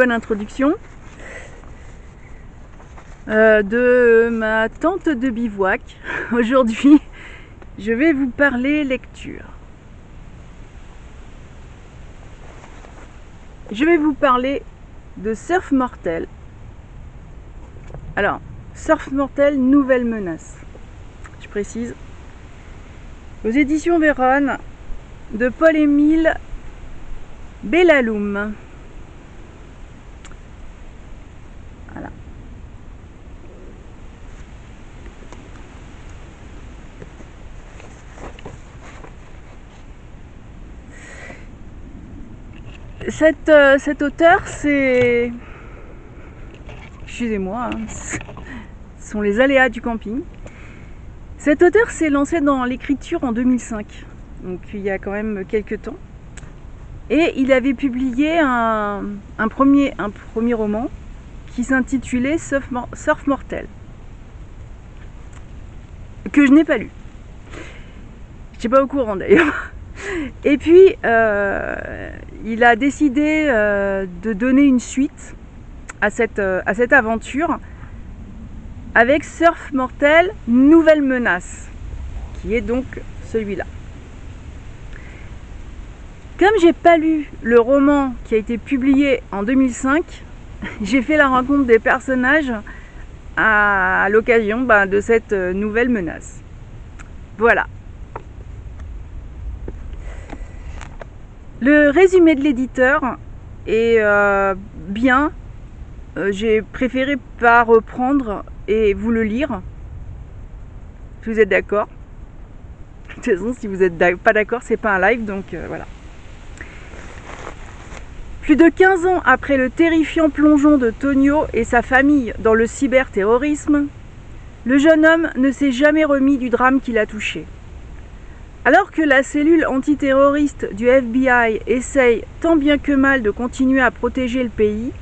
bonne introduction euh, de ma tente de bivouac. Aujourd'hui, je vais vous parler lecture. Je vais vous parler de Surf Mortel. Alors, Surf Mortel, nouvelle menace. Je précise. Aux éditions Véronne de Paul-Émile Bellaloum. Voilà. Cette, euh, cet auteur, c'est. Excusez-moi, hein, ce sont les aléas du camping. Cet auteur s'est lancé dans l'écriture en 2005, donc il y a quand même quelques temps. Et il avait publié un, premier, roman qui s'intitulait Surf, Surf Mortel, que je n'ai pas lu. Je n'étais pas au courant d'ailleurs. Et puis, euh, il a décidé euh, de donner une suite à cette, euh, à cette aventure avec Surf Mortel, Nouvelle Menace, qui est donc celui-là. Comme j'ai pas lu le roman qui a été publié en 2005, j'ai fait la rencontre des personnages à l'occasion bah, de cette nouvelle menace. Voilà. Le résumé de l'éditeur est euh, bien. Euh, j'ai préféré pas reprendre et vous le lire. Si vous êtes d'accord. De toute façon, si vous n'êtes pas d'accord, c'est pas un live, donc euh, voilà. Plus de 15 ans après le terrifiant plongeon de Tonio et sa famille dans le cyberterrorisme, le jeune homme ne s'est jamais remis du drame qui l'a touché. Alors que la cellule antiterroriste du FBI essaye tant bien que mal de continuer à protéger le pays,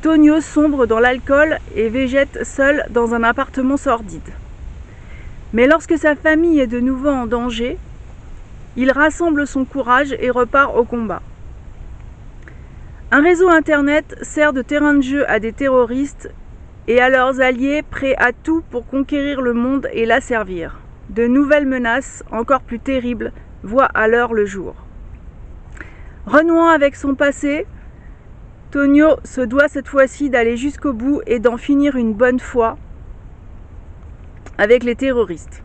Tonio sombre dans l'alcool et végète seul dans un appartement sordide. Mais lorsque sa famille est de nouveau en danger, il rassemble son courage et repart au combat. Un réseau Internet sert de terrain de jeu à des terroristes et à leurs alliés prêts à tout pour conquérir le monde et l'asservir. De nouvelles menaces, encore plus terribles, voient alors le jour. Renouant avec son passé, Tonio se doit cette fois-ci d'aller jusqu'au bout et d'en finir une bonne fois avec les terroristes.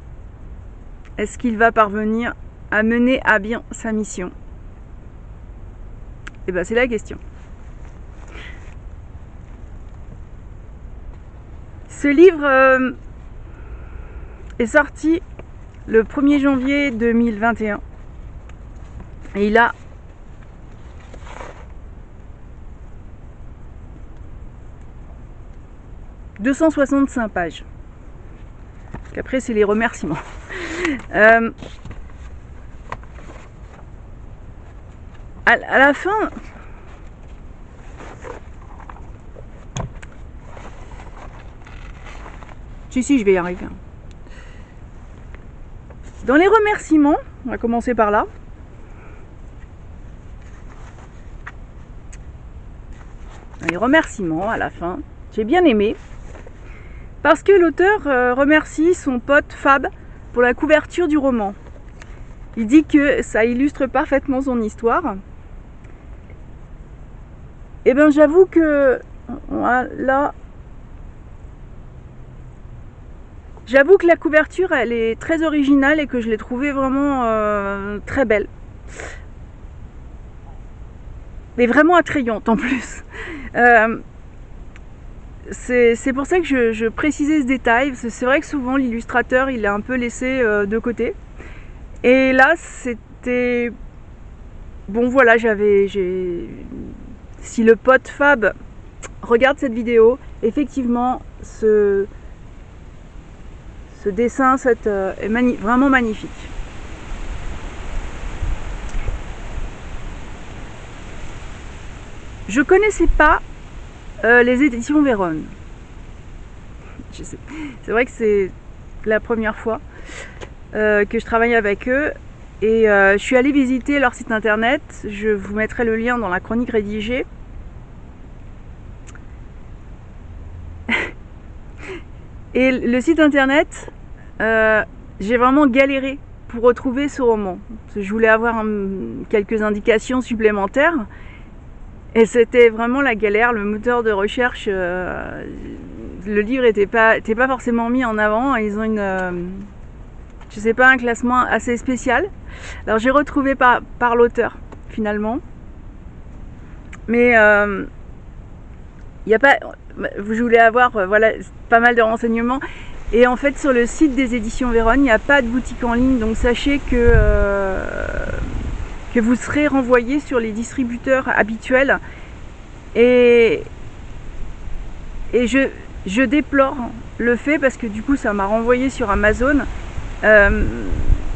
Est-ce qu'il va parvenir à mener à bien sa mission? Eh bien, c'est la question. Ce livre euh, est sorti le 1er janvier 2021 et il a « 265 pages. Parce c'est les remerciements. Euh, à la fin, Si, si, je vais y arriver. Dans les remerciements, on va commencer par là. Les remerciements, à la fin, j'ai bien aimé. Parce que l'auteur euh, remercie son pote Fab pour la couverture du roman. Il dit que ça illustre parfaitement son histoire. Et bien j'avoue que là, J'avoue que la couverture, elle est très originale et que je l'ai trouvée vraiment euh, très belle. Mais vraiment attrayante en plus. Euh, c'est pour ça que je, je, précisais ce détail. C'est vrai que souvent l'illustrateur, il est un peu laissé euh, de côté. Et là, c'était bon voilà, j'avais. Si le pote Fab regarde cette vidéo, effectivement, ce, ce dessin euh, est vraiment magnifique. Je connaissais pas euh, les éditions Véronne. C'est vrai que c'est la première fois euh, que je travaille avec eux. Et je suis allée visiter leur site internet. Je vous mettrai le lien dans la chronique rédigée. Et le site internet, euh, j'ai vraiment galéré pour retrouver ce roman. Je voulais avoir quelques indications supplémentaires. Et c'était vraiment la galère. Le moteur de recherche, euh, le livre n'était pas, pas forcément mis en avant. Ils ont une, euh, je sais pas, un classement assez spécial. Alors j'ai retrouvé par, par l'auteur finalement. Mais il n'y a pas, je voulais avoir euh, voilà, pas mal de renseignements. Et en fait, sur le site des éditions Véronne, il n'y a pas de boutique en ligne. Donc sachez que, euh, que vous serez renvoyé sur les distributeurs habituels. Et, et je, je déplore le fait parce que du coup, ça m'a renvoyé sur Amazon. Euh,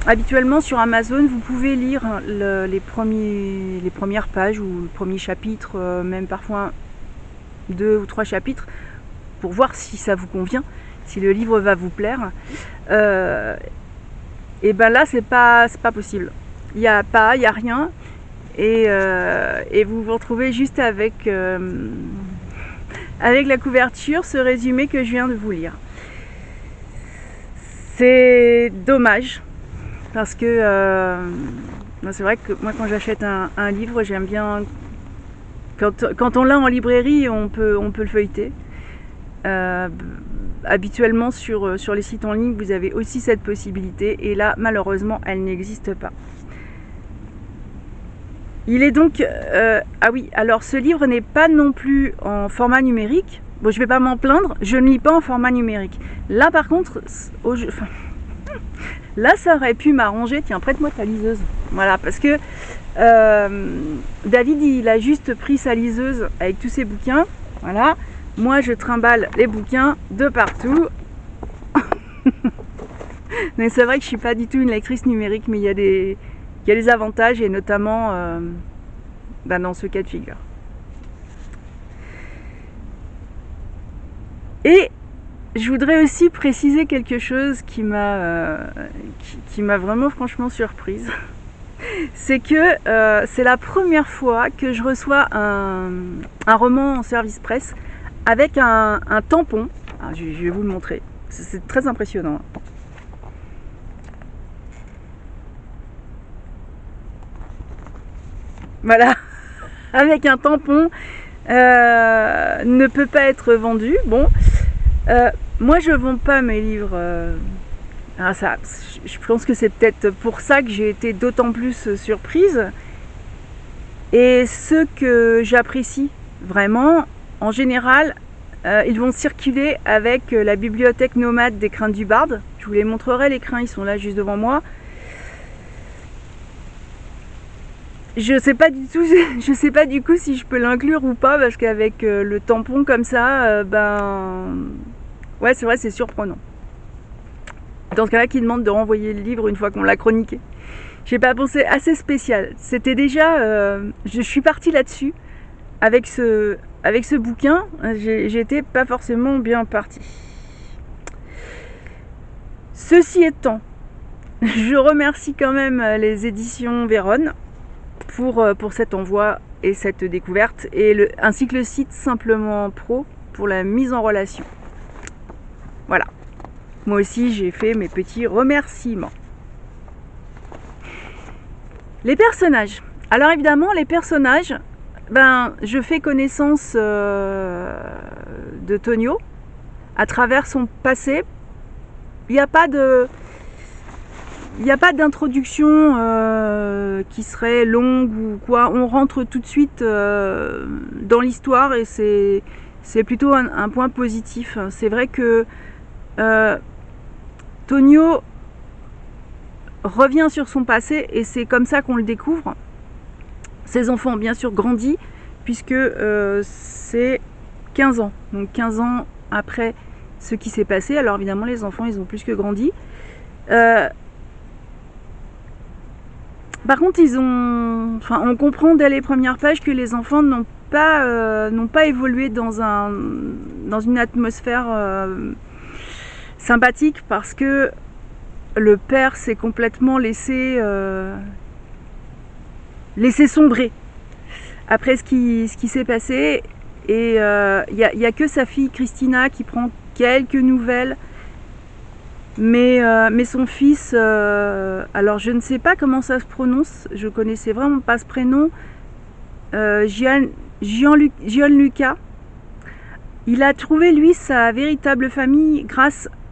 habituellement sur Amazon, vous pouvez lire les, premiers, les premières pages ou le premier chapitre, même parfois deux ou trois chapitres pour voir si ça vous convient, si le livre va vous plaire. Euh, et ben là, c'est pas, pas possible. Il n'y a pas, il n'y a rien. Et, euh, et, vous vous retrouvez juste avec, euh, avec la couverture, ce résumé que je viens de vous lire. C'est dommage parce que c'est vrai que moi quand j'achète un livre, j'aime bien quand, on l'a en librairie, on peut, on peut le feuilleter. Euh, habituellement sur, euh, sur les sites en ligne, vous avez aussi cette possibilité et là, malheureusement, elle n'existe pas. Il est donc... Euh, ah oui, alors ce livre n'est pas non plus en format numérique. Bon, je vais pas m'en plaindre, je ne lis pas en format numérique. Là, par contre, là, ça aurait pu m'arranger. Tiens, prête-moi ta liseuse. Voilà, parce que euh, David, il a juste pris sa liseuse avec tous ses bouquins. Voilà. Moi, je trimballe les bouquins de partout. mais c'est vrai que je suis pas du tout une lectrice numérique, mais il y a des, avantages et notamment euh, ben, dans ce cas de figure. Et je voudrais aussi préciser quelque chose qui m'a euh, qui m'a vraiment franchement surprise c'est que euh, c'est la première fois que je reçois un, roman en service presse avec un, tampon. Ah, je, vais vous le montrer. C'est très impressionnant. Voilà, avec un tampon, euh, ne peut pas être vendu. Bon, euh, moi je vends pas mes livres ah, ça, je pense que c'est peut-être pour ça que j'ai été d'autant plus surprise. Et ce que j'apprécie vraiment, en général, euh, ils vont circuler avec la bibliothèque nomade des crins du Barde. Je vous les montrerai, les crins, ils sont là juste devant moi. Je sais pas du tout, je sais pas du coup si je peux l'inclure ou pas parce qu'avec euh, le tampon comme ça, euh, ben ouais, c'est vrai, c'est surprenant. Dans ce cas-là, qui demande de renvoyer le livre une fois qu'on l'a chroniqué. J'ai pas pensé assez spécial. C'était déjà, euh, je suis partie là-dessus avec ce, avec ce bouquin. J'étais pas forcément bien partie. Ceci étant, je remercie quand même les éditions Véronne pour, euh, pour cet envoi et cette découverte, et ainsi que le site Simplement Pro pour la mise en relation. Voilà. Moi aussi, j'ai fait mes petits remerciements. Les personnages. Alors évidemment, les personnages, ben, je fais connaissance euh, de Tonio à travers son passé. Il n'y a pas de, il a pas d'introduction euh, qui serait longue ou quoi. On rentre tout de suite euh, dans l'histoire et c'est, c'est plutôt un, point positif. C'est vrai que Tonio revient sur son passé et c'est comme ça qu'on le découvre. Ces enfants ont bien sûr grandi, puisque euh, c'est 15 ans. Donc 15 ans après ce qui s'est passé. Alors évidemment, les enfants, ils ont plus que grandi. Euh, par contre, ils ont, enfin, on comprend dès les premières pages que les enfants n'ont pas, euh, évolué dans un, dans une atmosphère sympathique parce que le père s'est complètement laissé, laissé sombrer après ce qui, ce qui s'est passé. Et il n'y a, a, que sa fille Christina qui prend quelques nouvelles. Mais, euh, mais son fils, euh, alors je ne sais pas comment ça se prononce, je connaissais vraiment pas ce prénom, euh, Gian, Gianluca. Il a trouvé lui sa véritable famille grâce à,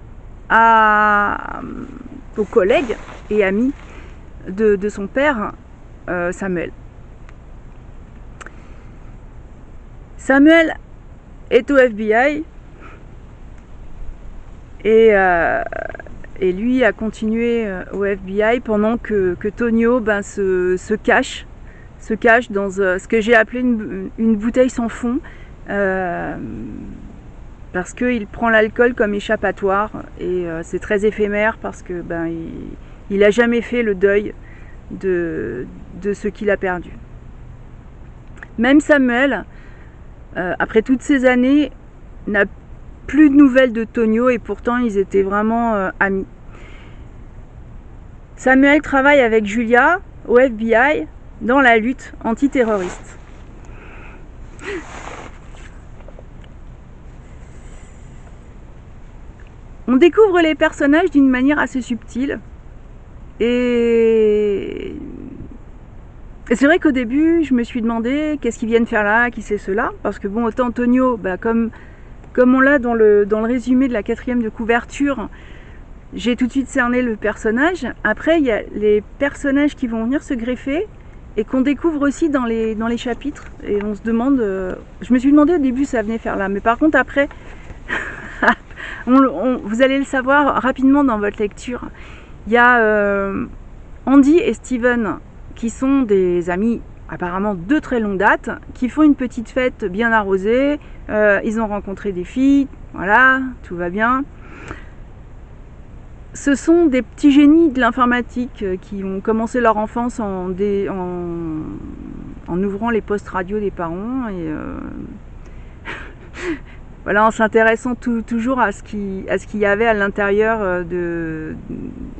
aux collègues et amis de, son père, Samuel. Samuel est au FBI, euh, et, lui a continué euh, au FBI pendant que, Tonio ben, se, cache, dans euh, ce que j'ai appelé une, bouteille sans fond. Parce qu'il prend l'alcool comme échappatoire et c'est très éphémère parce que ben il, n'a jamais fait le deuil de, de ce qu'il a perdu. Même Samuel, après toutes ces années, n'a plus de nouvelles de Tonio et pourtant ils étaient vraiment euh, amis. Samuel travaille avec Julia au FBI dans la lutte antiterroriste. On découvre les personnages d'une manière assez subtile. Et, c'est vrai qu'au début, je me suis demandé qu'est-ce qu'ils viennent faire là, qui c'est cela? Parce que bon, autant Tonio, bah, comme comme on l'a dans le, dans le résumé de la quatrième de couverture, j'ai tout de suite cerné le personnage. Après, il y a les personnages qui vont venir se greffer et qu'on découvre aussi dans les, dans les chapitres. Et on se demande. Euh, je me suis demandé au début ça venait faire là, mais par contre, après, vous allez le savoir rapidement dans votre lecture. Il y a euh, Andy et Steven qui sont des amis apparemment de très longue date, qui font une petite fête bien arrosée. Euh, ils ont rencontré des filles, voilà, tout va bien. Ce sont des petits génies de l'informatique euh, qui ont commencé leur enfance en, en, ouvrant les postes radio des parents et voilà, en s'intéressant toujours à ce qu'il y avait à l'intérieur de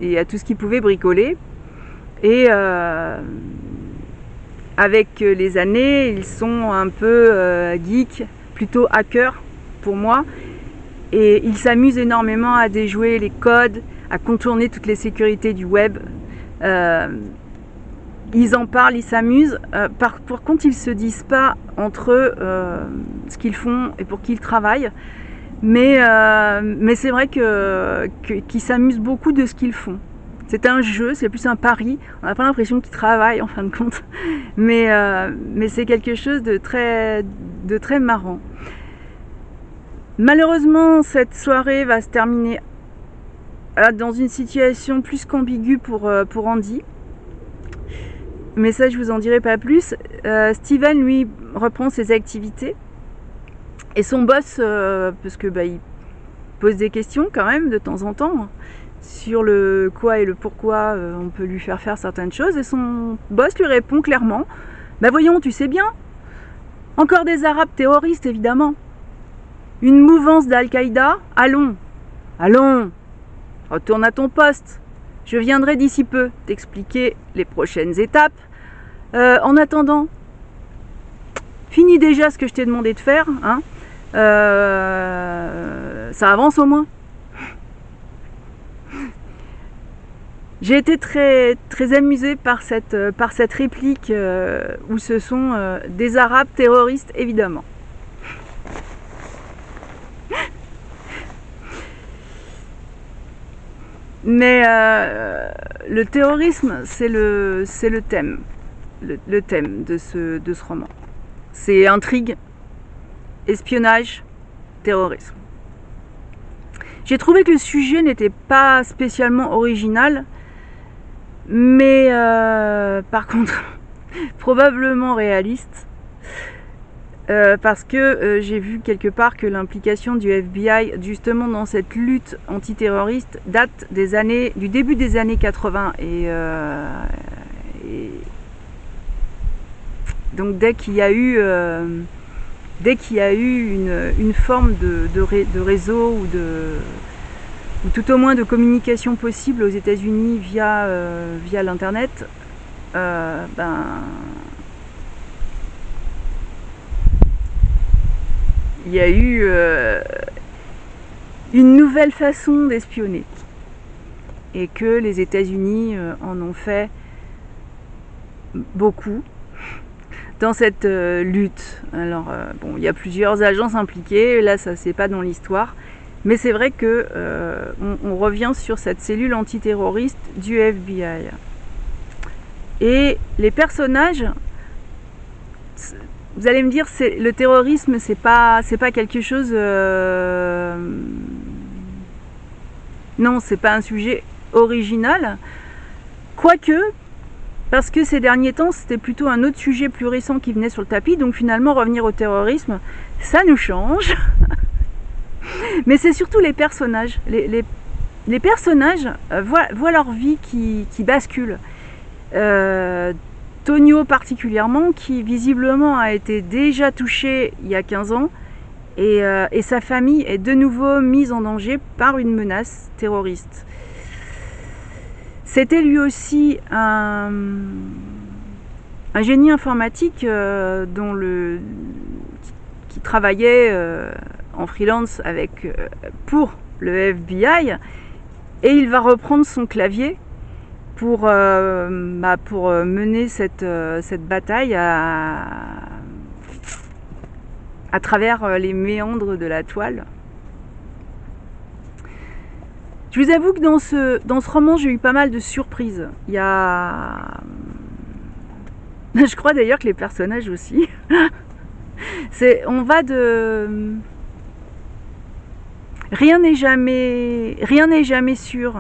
et à tout ce qu'ils pouvaient bricoler. Et avec euh, les années, ils sont un peu euh, geeks, plutôt hackers pour moi. Et ils s'amusent énormément à déjouer les codes, à contourner toutes les sécurités du web. Euh, ils en parlent, ils s'amusent. par, contre, ils ne se disent pas entre eux ce qu'ils font et pour qui ils travaillent. Mais, mais c'est vrai qu'ils s'amusent beaucoup de ce qu'ils font. C'est un jeu, c'est plus un pari. On n'a pas l'impression qu'ils travaillent en fin de compte. Mais, euh, mais c'est quelque chose de très, de très marrant. Malheureusement, cette soirée va se terminer euh, dans une situation plus qu'ambiguë pour, euh, pour Andy. Mais ça, je vous en dirai pas plus. Steven, lui, reprend ses activités. Et son boss, parce que bah, il pose des questions quand même de temps en temps sur le quoi et le pourquoi euh, on peut lui faire faire certaines choses et son boss lui répond clairement Bah voyons, tu sais bien. Encore des Arabes terroristes évidemment. Une mouvance d'Al-Qaïda Allons, allons, retourne à ton poste. Je viendrai d'ici peu t'expliquer les prochaines étapes. Euh, en attendant, finis déjà ce que je t'ai demandé de faire. Hein. Euh, ça avance au moins. J'ai été très, très amusée par cette, réplique euh, où ce sont des Arabes terroristes, évidemment. Mais le terrorisme, c'est le, thème, de ce roman. C'est intrigue, espionnage, terrorisme. J'ai trouvé que le sujet n'était pas spécialement original, mais euh, par contre, probablement réaliste. Euh, parce que euh, j'ai vu quelque part que l'implication du FBI justement dans cette lutte antiterroriste date des années, du début des années 80 et, euh, et donc dès qu'il y a eu dès qu'il y a eu une, forme de, de, de, réseau ou de ou tout au moins de communication possible aux États-Unis via, via l'internet, ben il y a eu euh, une nouvelle façon d'espionner et que les États-Unis euh, en ont fait beaucoup dans cette euh, lutte. Alors bon, il y a plusieurs agences impliquées, là ça c'est pas dans l'histoire, mais c'est vrai que on, revient sur cette cellule antiterroriste du FBI. Et les personnages vous allez me dire, le terrorisme, c'est pas, pas quelque chose. Euh... Non, c'est pas un sujet original. Quoique, parce que ces derniers temps, c'était plutôt un autre sujet plus récent qui venait sur le tapis. Donc finalement, revenir au terrorisme, ça nous change. Mais c'est surtout les personnages. Les, personnages euh, voient, leur vie qui, qui bascule. Euh, Tonio particulièrement, qui visiblement a été déjà touché il y a 15 ans, euh, et, sa famille est de nouveau mise en danger par une menace terroriste. C'était lui aussi un, génie informatique euh, qui, travaillait euh, en freelance pour le FBI, et il va reprendre son clavier pour, euh, bah, pour euh, mener cette, euh, cette bataille à, à travers les méandres de la toile. Je vous avoue que dans ce, dans ce roman, j'ai eu pas mal de surprises. Il y a. Je crois d'ailleurs que les personnages aussi. C'est, on va de. Rien n'est jamais, rien n'est jamais sûr.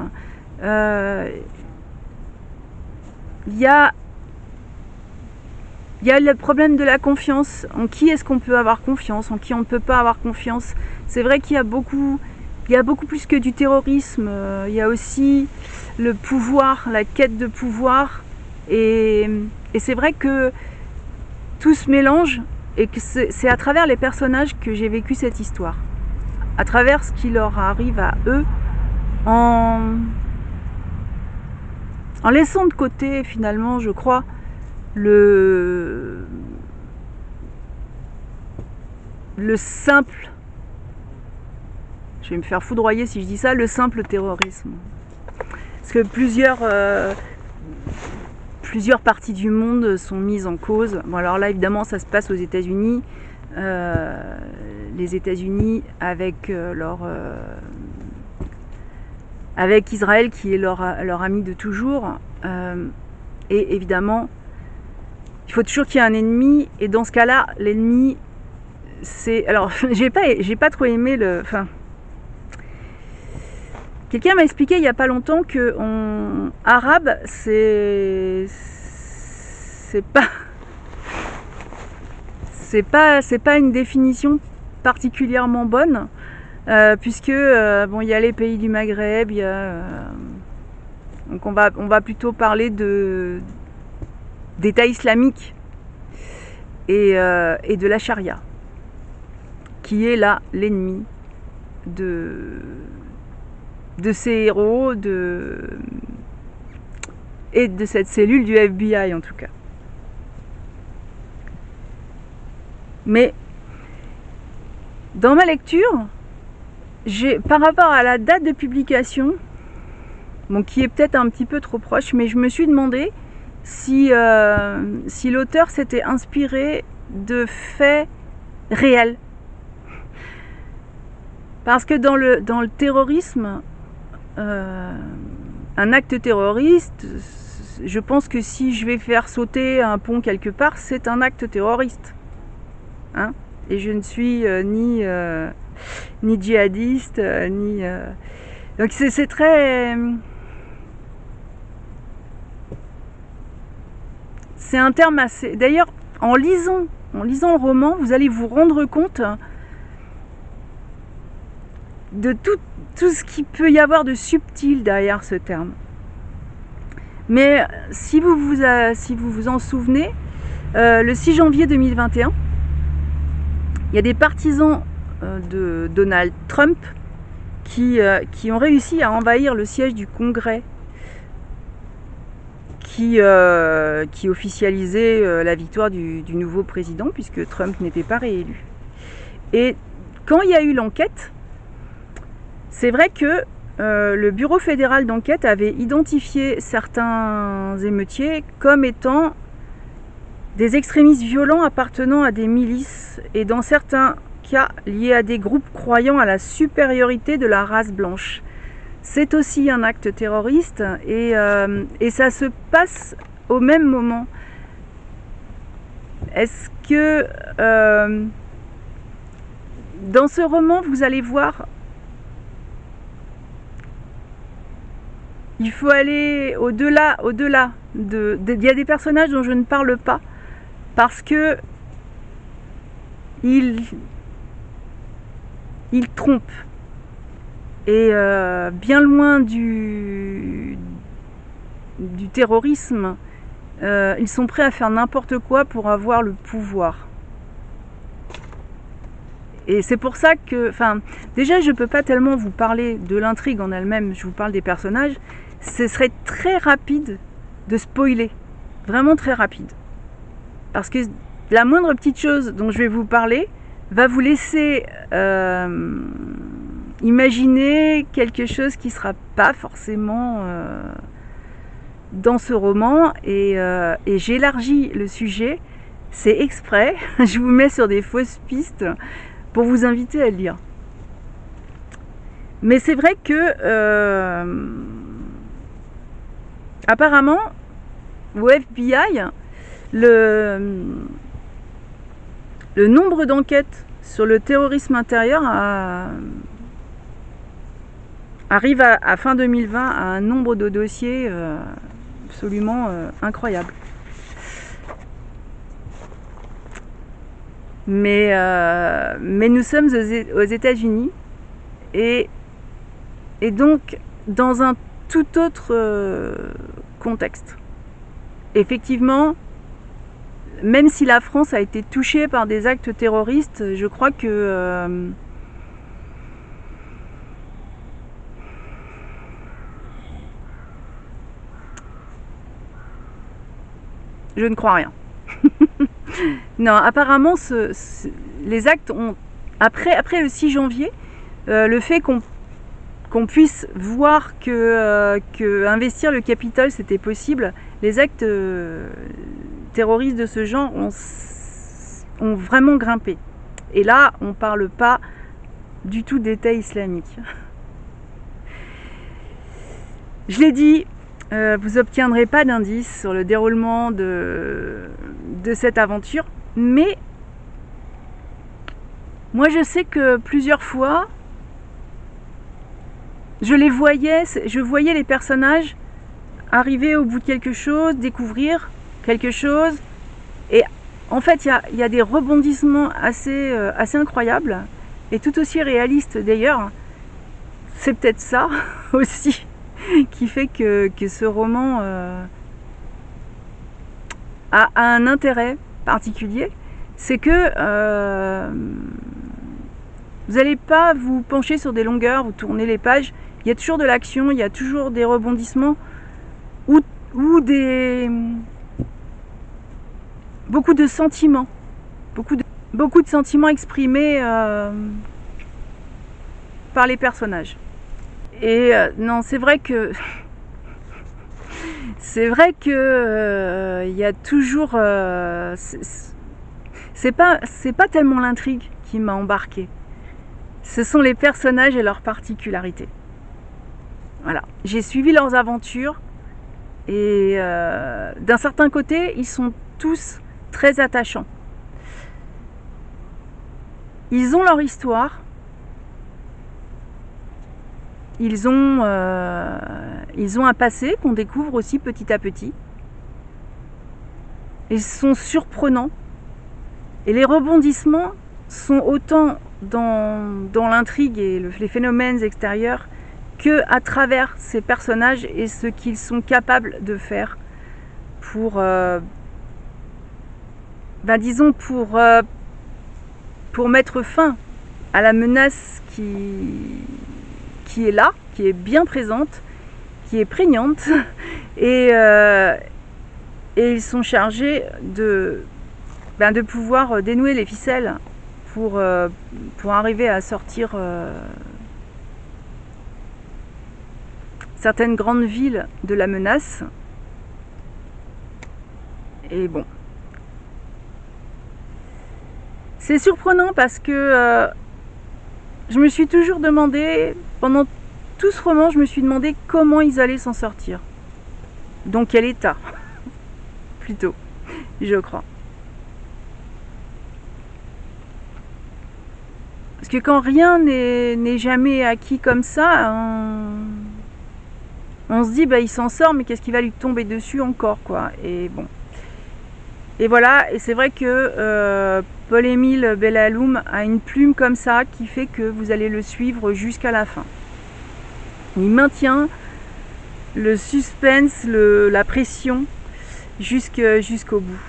Il y a, le problème de la confiance. En qui est-ce qu'on peut avoir confiance? En qui on ne peut pas avoir confiance? C'est vrai qu'il y a beaucoup, plus que du terrorisme. Euh, il y a aussi le pouvoir, la quête de pouvoir. Et, et c'est vrai que tout se mélange et que c'est à travers les personnages que j'ai vécu cette histoire. À travers ce qui leur arrive à eux en en laissant de côté finalement, je crois, le, le simple, je vais me faire foudroyer si je dis ça, le simple terrorisme. Parce que plusieurs, euh, plusieurs parties du monde sont mises en cause. Bon alors là évidemment ça se passe aux États-Unis. Euh, les États-Unis avec euh, leur avec Israël qui est leur, leur ami de toujours. Euh, et évidemment, il faut toujours qu'il y ait un ennemi. Et dans ce cas-là, l'ennemi, c'est. Alors, j'ai pas, j'ai pas trop aimé le. Enfin. Quelqu'un m'a expliqué il n'y a pas longtemps que en arabe, c'est. C'est pas. C'est pas, c'est pas une définition particulièrement bonne. Euh, puisque euh, bon, il y a les pays du Maghreb, euh, donc on va, on va plutôt parler de d'État islamique et, et, de la charia, qui est là l'ennemi de, de ces héros de, et de cette cellule du FBI en tout cas. Mais dans ma lecture, par rapport à la date de publication, qui est peut-être un petit peu trop proche, mais je me suis demandé si, euh, l'auteur s'était inspiré de faits réels. Parce que dans le, dans le terrorisme, euh, un acte terroriste, je pense que si je vais faire sauter un pont quelque part, c'est un acte terroriste. Hein Et je ne suis euh, ni ni djihadiste, euh, ni. Euh, donc c'est très. c'est un terme assez. D'ailleurs, en lisant, en lisant le roman, vous allez vous rendre compte de tout, ce qu'il peut y avoir de subtil derrière ce terme. Mais si vous vous, en souvenez, euh, le 6 janvier 2021, il y a des partisans euh, de Donald Trump qui, euh, qui, ont réussi à envahir le siège du Congrès qui, qui officialisait la victoire du, nouveau président puisque Trump n'était pas réélu. Et quand il y a eu l'enquête, c'est vrai que euh, le Bureau fédéral d'enquête avait identifié certains émeutiers comme étant des extrémistes violents appartenant à des milices et dans certains liés à des groupes croyant à la supériorité de la race blanche. C'est aussi un acte terroriste et, euh, ça se passe au même moment. Est-ce que euh, dans ce roman, vous allez voir Il faut aller au-delà, au-delà. De, il y a des personnages dont je ne parle pas parce que ils, ils trompent. Et euh, bien loin du, du terrorisme, euh, ils sont prêts à faire n'importe quoi pour avoir le pouvoir. Et c'est pour ça que, enfin, déjà, je ne peux pas tellement vous parler de l'intrigue en elle-même, je vous parle des personnages, ce serait très rapide de spoiler. Vraiment très rapide. Parce que la moindre petite chose dont je vais vous parler va vous laisser euh, imaginer quelque chose qui ne sera pas forcément euh, dans ce roman. Et, euh, et j'élargis le sujet. C'est exprès. je vous mets sur des fausses pistes pour vous inviter à le lire. Mais c'est vrai que apparemment, au FBI, le, le nombre d'enquêtes sur le terrorisme intérieur arrive à, fin 2020 à un nombre de dossiers euh, absolument euh, incroyable. Mais, euh, mais nous sommes aux États-Unis et, donc dans un tout autre contexte. Effectivement, même si la France a été touchée par des actes terroristes, je crois que euh, je ne crois rien. non, apparemment, les actes ont après, après le 6 janvier, euh, le fait qu'on puisse voir que, euh, investir le capital c'était possible, les actes terroristes de ce genre ont, vraiment grimpé. Et là, on ne parle pas du tout d'État islamique. Je l'ai dit, euh, vous n'obtiendrez pas d'indices sur le déroulement de cette aventure, mais moi je sais que plusieurs fois, je les voyais, je voyais les personnages arriver au bout de quelque chose, découvrir quelque chose. Et en fait, il y a, des rebondissements assez, euh, assez incroyables et tout aussi réalistes d'ailleurs. C'est peut-être ça aussi qui fait que, ce roman euh, a, un intérêt particulier. C'est que euh, vous n'allez pas vous pencher sur des longueurs, vous tournez les pages il y a toujours de l'action, il y a toujours des rebondissements ou des. Beaucoup de sentiments. Beaucoup de, beaucoup de sentiments exprimés euh, par les personnages. Et euh, non, c'est vrai que. c'est vrai que euh, il y a toujours. c'est pas, c'est pas tellement l'intrigue qui m'a embarqué. Ce sont les personnages et leurs particularités. Voilà, j'ai suivi leurs aventures et d'un certain côté, ils sont tous très attachants. Ils ont leur histoire, ils ont, euh, ils ont un passé qu'on découvre aussi petit à petit. Ils sont surprenants. Et les rebondissements sont autant dans, dans l'intrigue et le- les phénomènes extérieurs que à travers ces personnages et ce qu'ils sont capables de faire pour, euh, ben disons pour, euh, pour mettre fin à la menace qui, qui est là, qui est bien présente, qui est prégnante, et, euh, et ils sont chargés de, ben, de pouvoir dénouer les ficelles pour, euh, pour arriver à sortir euh, certaines grandes villes de la menace. Et bon. C'est surprenant parce que euh, je me suis toujours demandé, pendant tout ce roman, je me suis demandé comment ils allaient s'en sortir. Dans quel état Plutôt, je crois. Parce que quand rien n'est jamais acquis comme ça, on, on se dit bah il s'en sort, mais qu'est-ce qui va lui tomber dessus encore quoi Et bon. Et voilà, et c'est vrai que euh, Paul-Émile Bellaloum a une plume comme ça qui fait que vous allez le suivre jusqu'à la fin. Il maintient le suspense, la pression jusqu'au bout.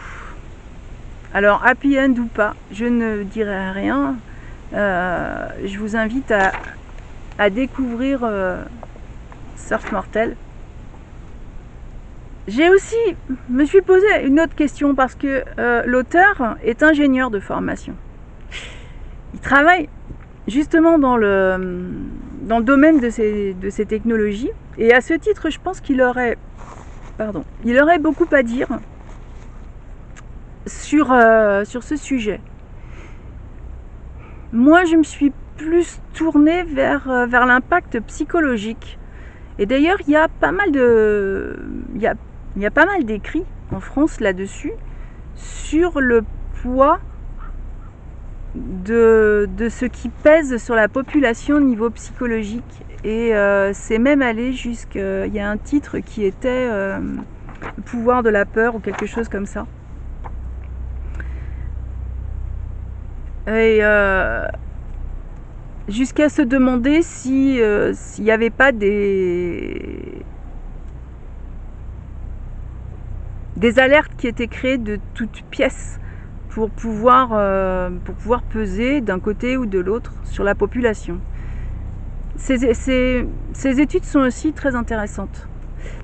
Alors, happy end ou pas, je ne dirai rien. Euh, je vous invite à, à découvrir euh, Surf Mortel. J'ai aussi me suis posé une autre question parce que euh, l'auteur est ingénieur de formation. Il travaille justement dans le, dans le domaine de ces, de ces technologies et à ce titre, je pense qu'il aurait, pardon, il aurait beaucoup à dire sur, euh, sur ce sujet. Moi, je me suis plus tournée vers, euh, vers l'impact psychologique. Et d'ailleurs, il y a pas mal de, il y a, il y a pas mal d'écrits en France là-dessus sur le poids de, de ce qui pèse sur la population au niveau psychologique. Et euh, c'est même allé jusqu'à. Il y a un titre qui était euh, pouvoir de la peur ou quelque chose comme ça. Et euh, jusqu'à se demander si euh, s'il n'y avait pas des des alertes qui étaient créées de toutes pièces pour pouvoir, euh, pour pouvoir peser d'un côté ou de l'autre sur la population. Ces, études sont aussi très intéressantes.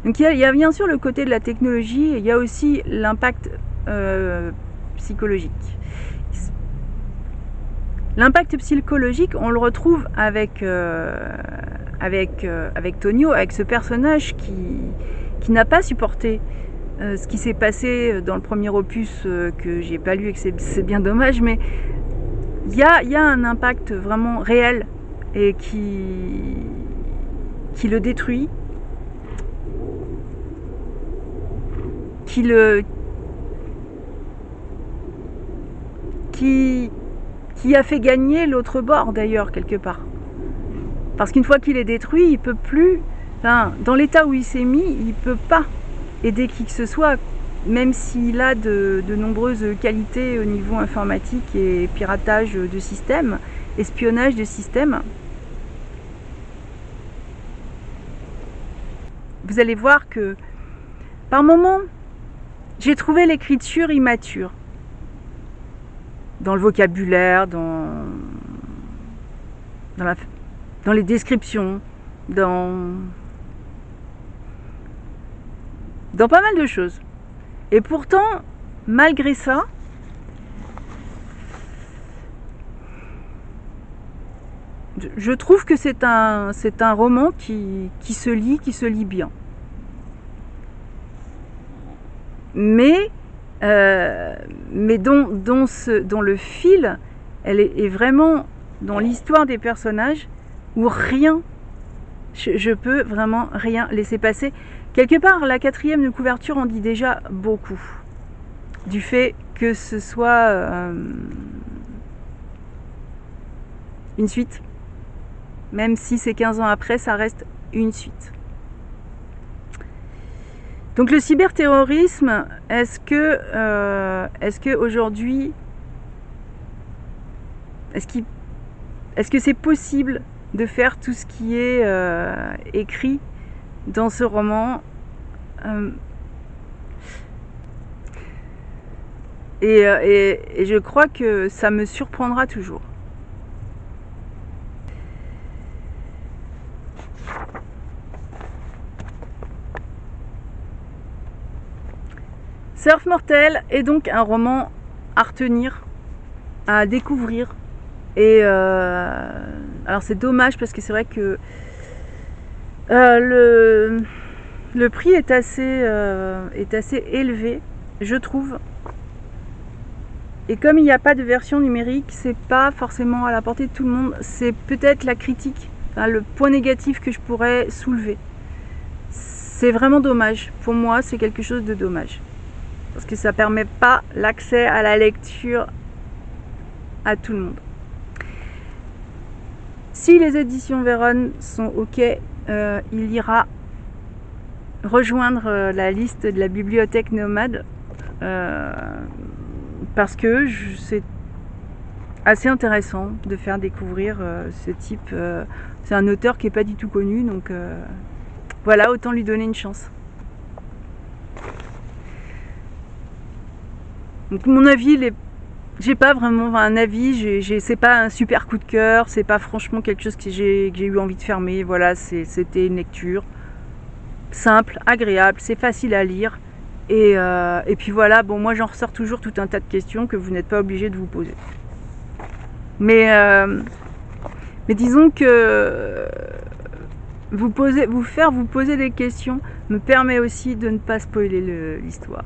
Donc il y, a, bien sûr le côté de la technologie, et il y a aussi l'impact euh, psychologique. L'impact psychologique, on le retrouve avec, euh, avec, avec Tonio, avec ce personnage qui, qui n'a pas supporté euh, ce qui s'est passé dans le premier opus euh, que j'ai pas lu et que c'est- bien dommage, mais il y a, un impact vraiment réel et qui, qui le détruit, qui le qui, qui a fait gagner l'autre bord d'ailleurs quelque part. Parce qu'une fois qu'il est détruit, il peut plus, dans l'état où il s'est mis, il peut pas aider qui que ce soit, même s'il a de, nombreuses qualités au niveau informatique et piratage de système, espionnage de système. Vous allez voir que par moments, j'ai trouvé l'écriture immature dans le vocabulaire, dans, dans les descriptions, dans, dans pas mal de choses. Et pourtant, malgré ça, je- trouve que c'est un, c'est un roman qui, se lit, qui se lit bien. Mais, euh, mais dont, dont, ce, dont le fil, elle est, vraiment dans l'histoire des personnages où rien, je peux vraiment rien laisser passer. Quelque part, la quatrième de couverture en dit déjà beaucoup. Du fait que ce soit euh, une suite. Même si c'est 15 ans après, ça reste une suite. Donc le cyberterrorisme, est-ce que, euh, est-ce que aujourd'hui, est-ce, que c'est possible de faire tout ce qui est euh, écrit dans ce roman euh, et, et, je crois que ça me surprendra toujours. Surf Mortel est donc un roman à retenir, à découvrir. Et euh, alors c'est dommage parce que c'est vrai que euh, le, le, prix est assez, euh, est assez élevé, je trouve. Et comme il n'y a pas de version numérique, c'est pas forcément à la portée de tout le monde. C'est peut-être la critique, le point négatif que je pourrais soulever. C'est vraiment dommage. Pour moi, c'est quelque chose de dommage parce que ça permet pas l'accès à la lecture à tout le monde. Si les éditions Véron sont OK, euh, il ira rejoindre euh, la liste de la bibliothèque nomade euh, parce que c'est assez intéressant de faire découvrir ce type. c'est un auteur qui n'est pas du tout connu, donc voilà, autant lui donner une chance. Mon avis, j'ai pas vraiment un avis, c'est pas un super coup de cœur, c'est pas franchement quelque chose que j'ai eu envie de fermer. Voilà, c'était une lecture simple, agréable, c'est facile à lire. Euh, et, puis voilà, bon, moi j'en ressors toujours tout un tas de questions que vous n'êtes pas obligé de vous poser. Mais, euh, mais disons que vous, poser, vous faire vous poser des questions me permet aussi de ne pas spoiler l'histoire.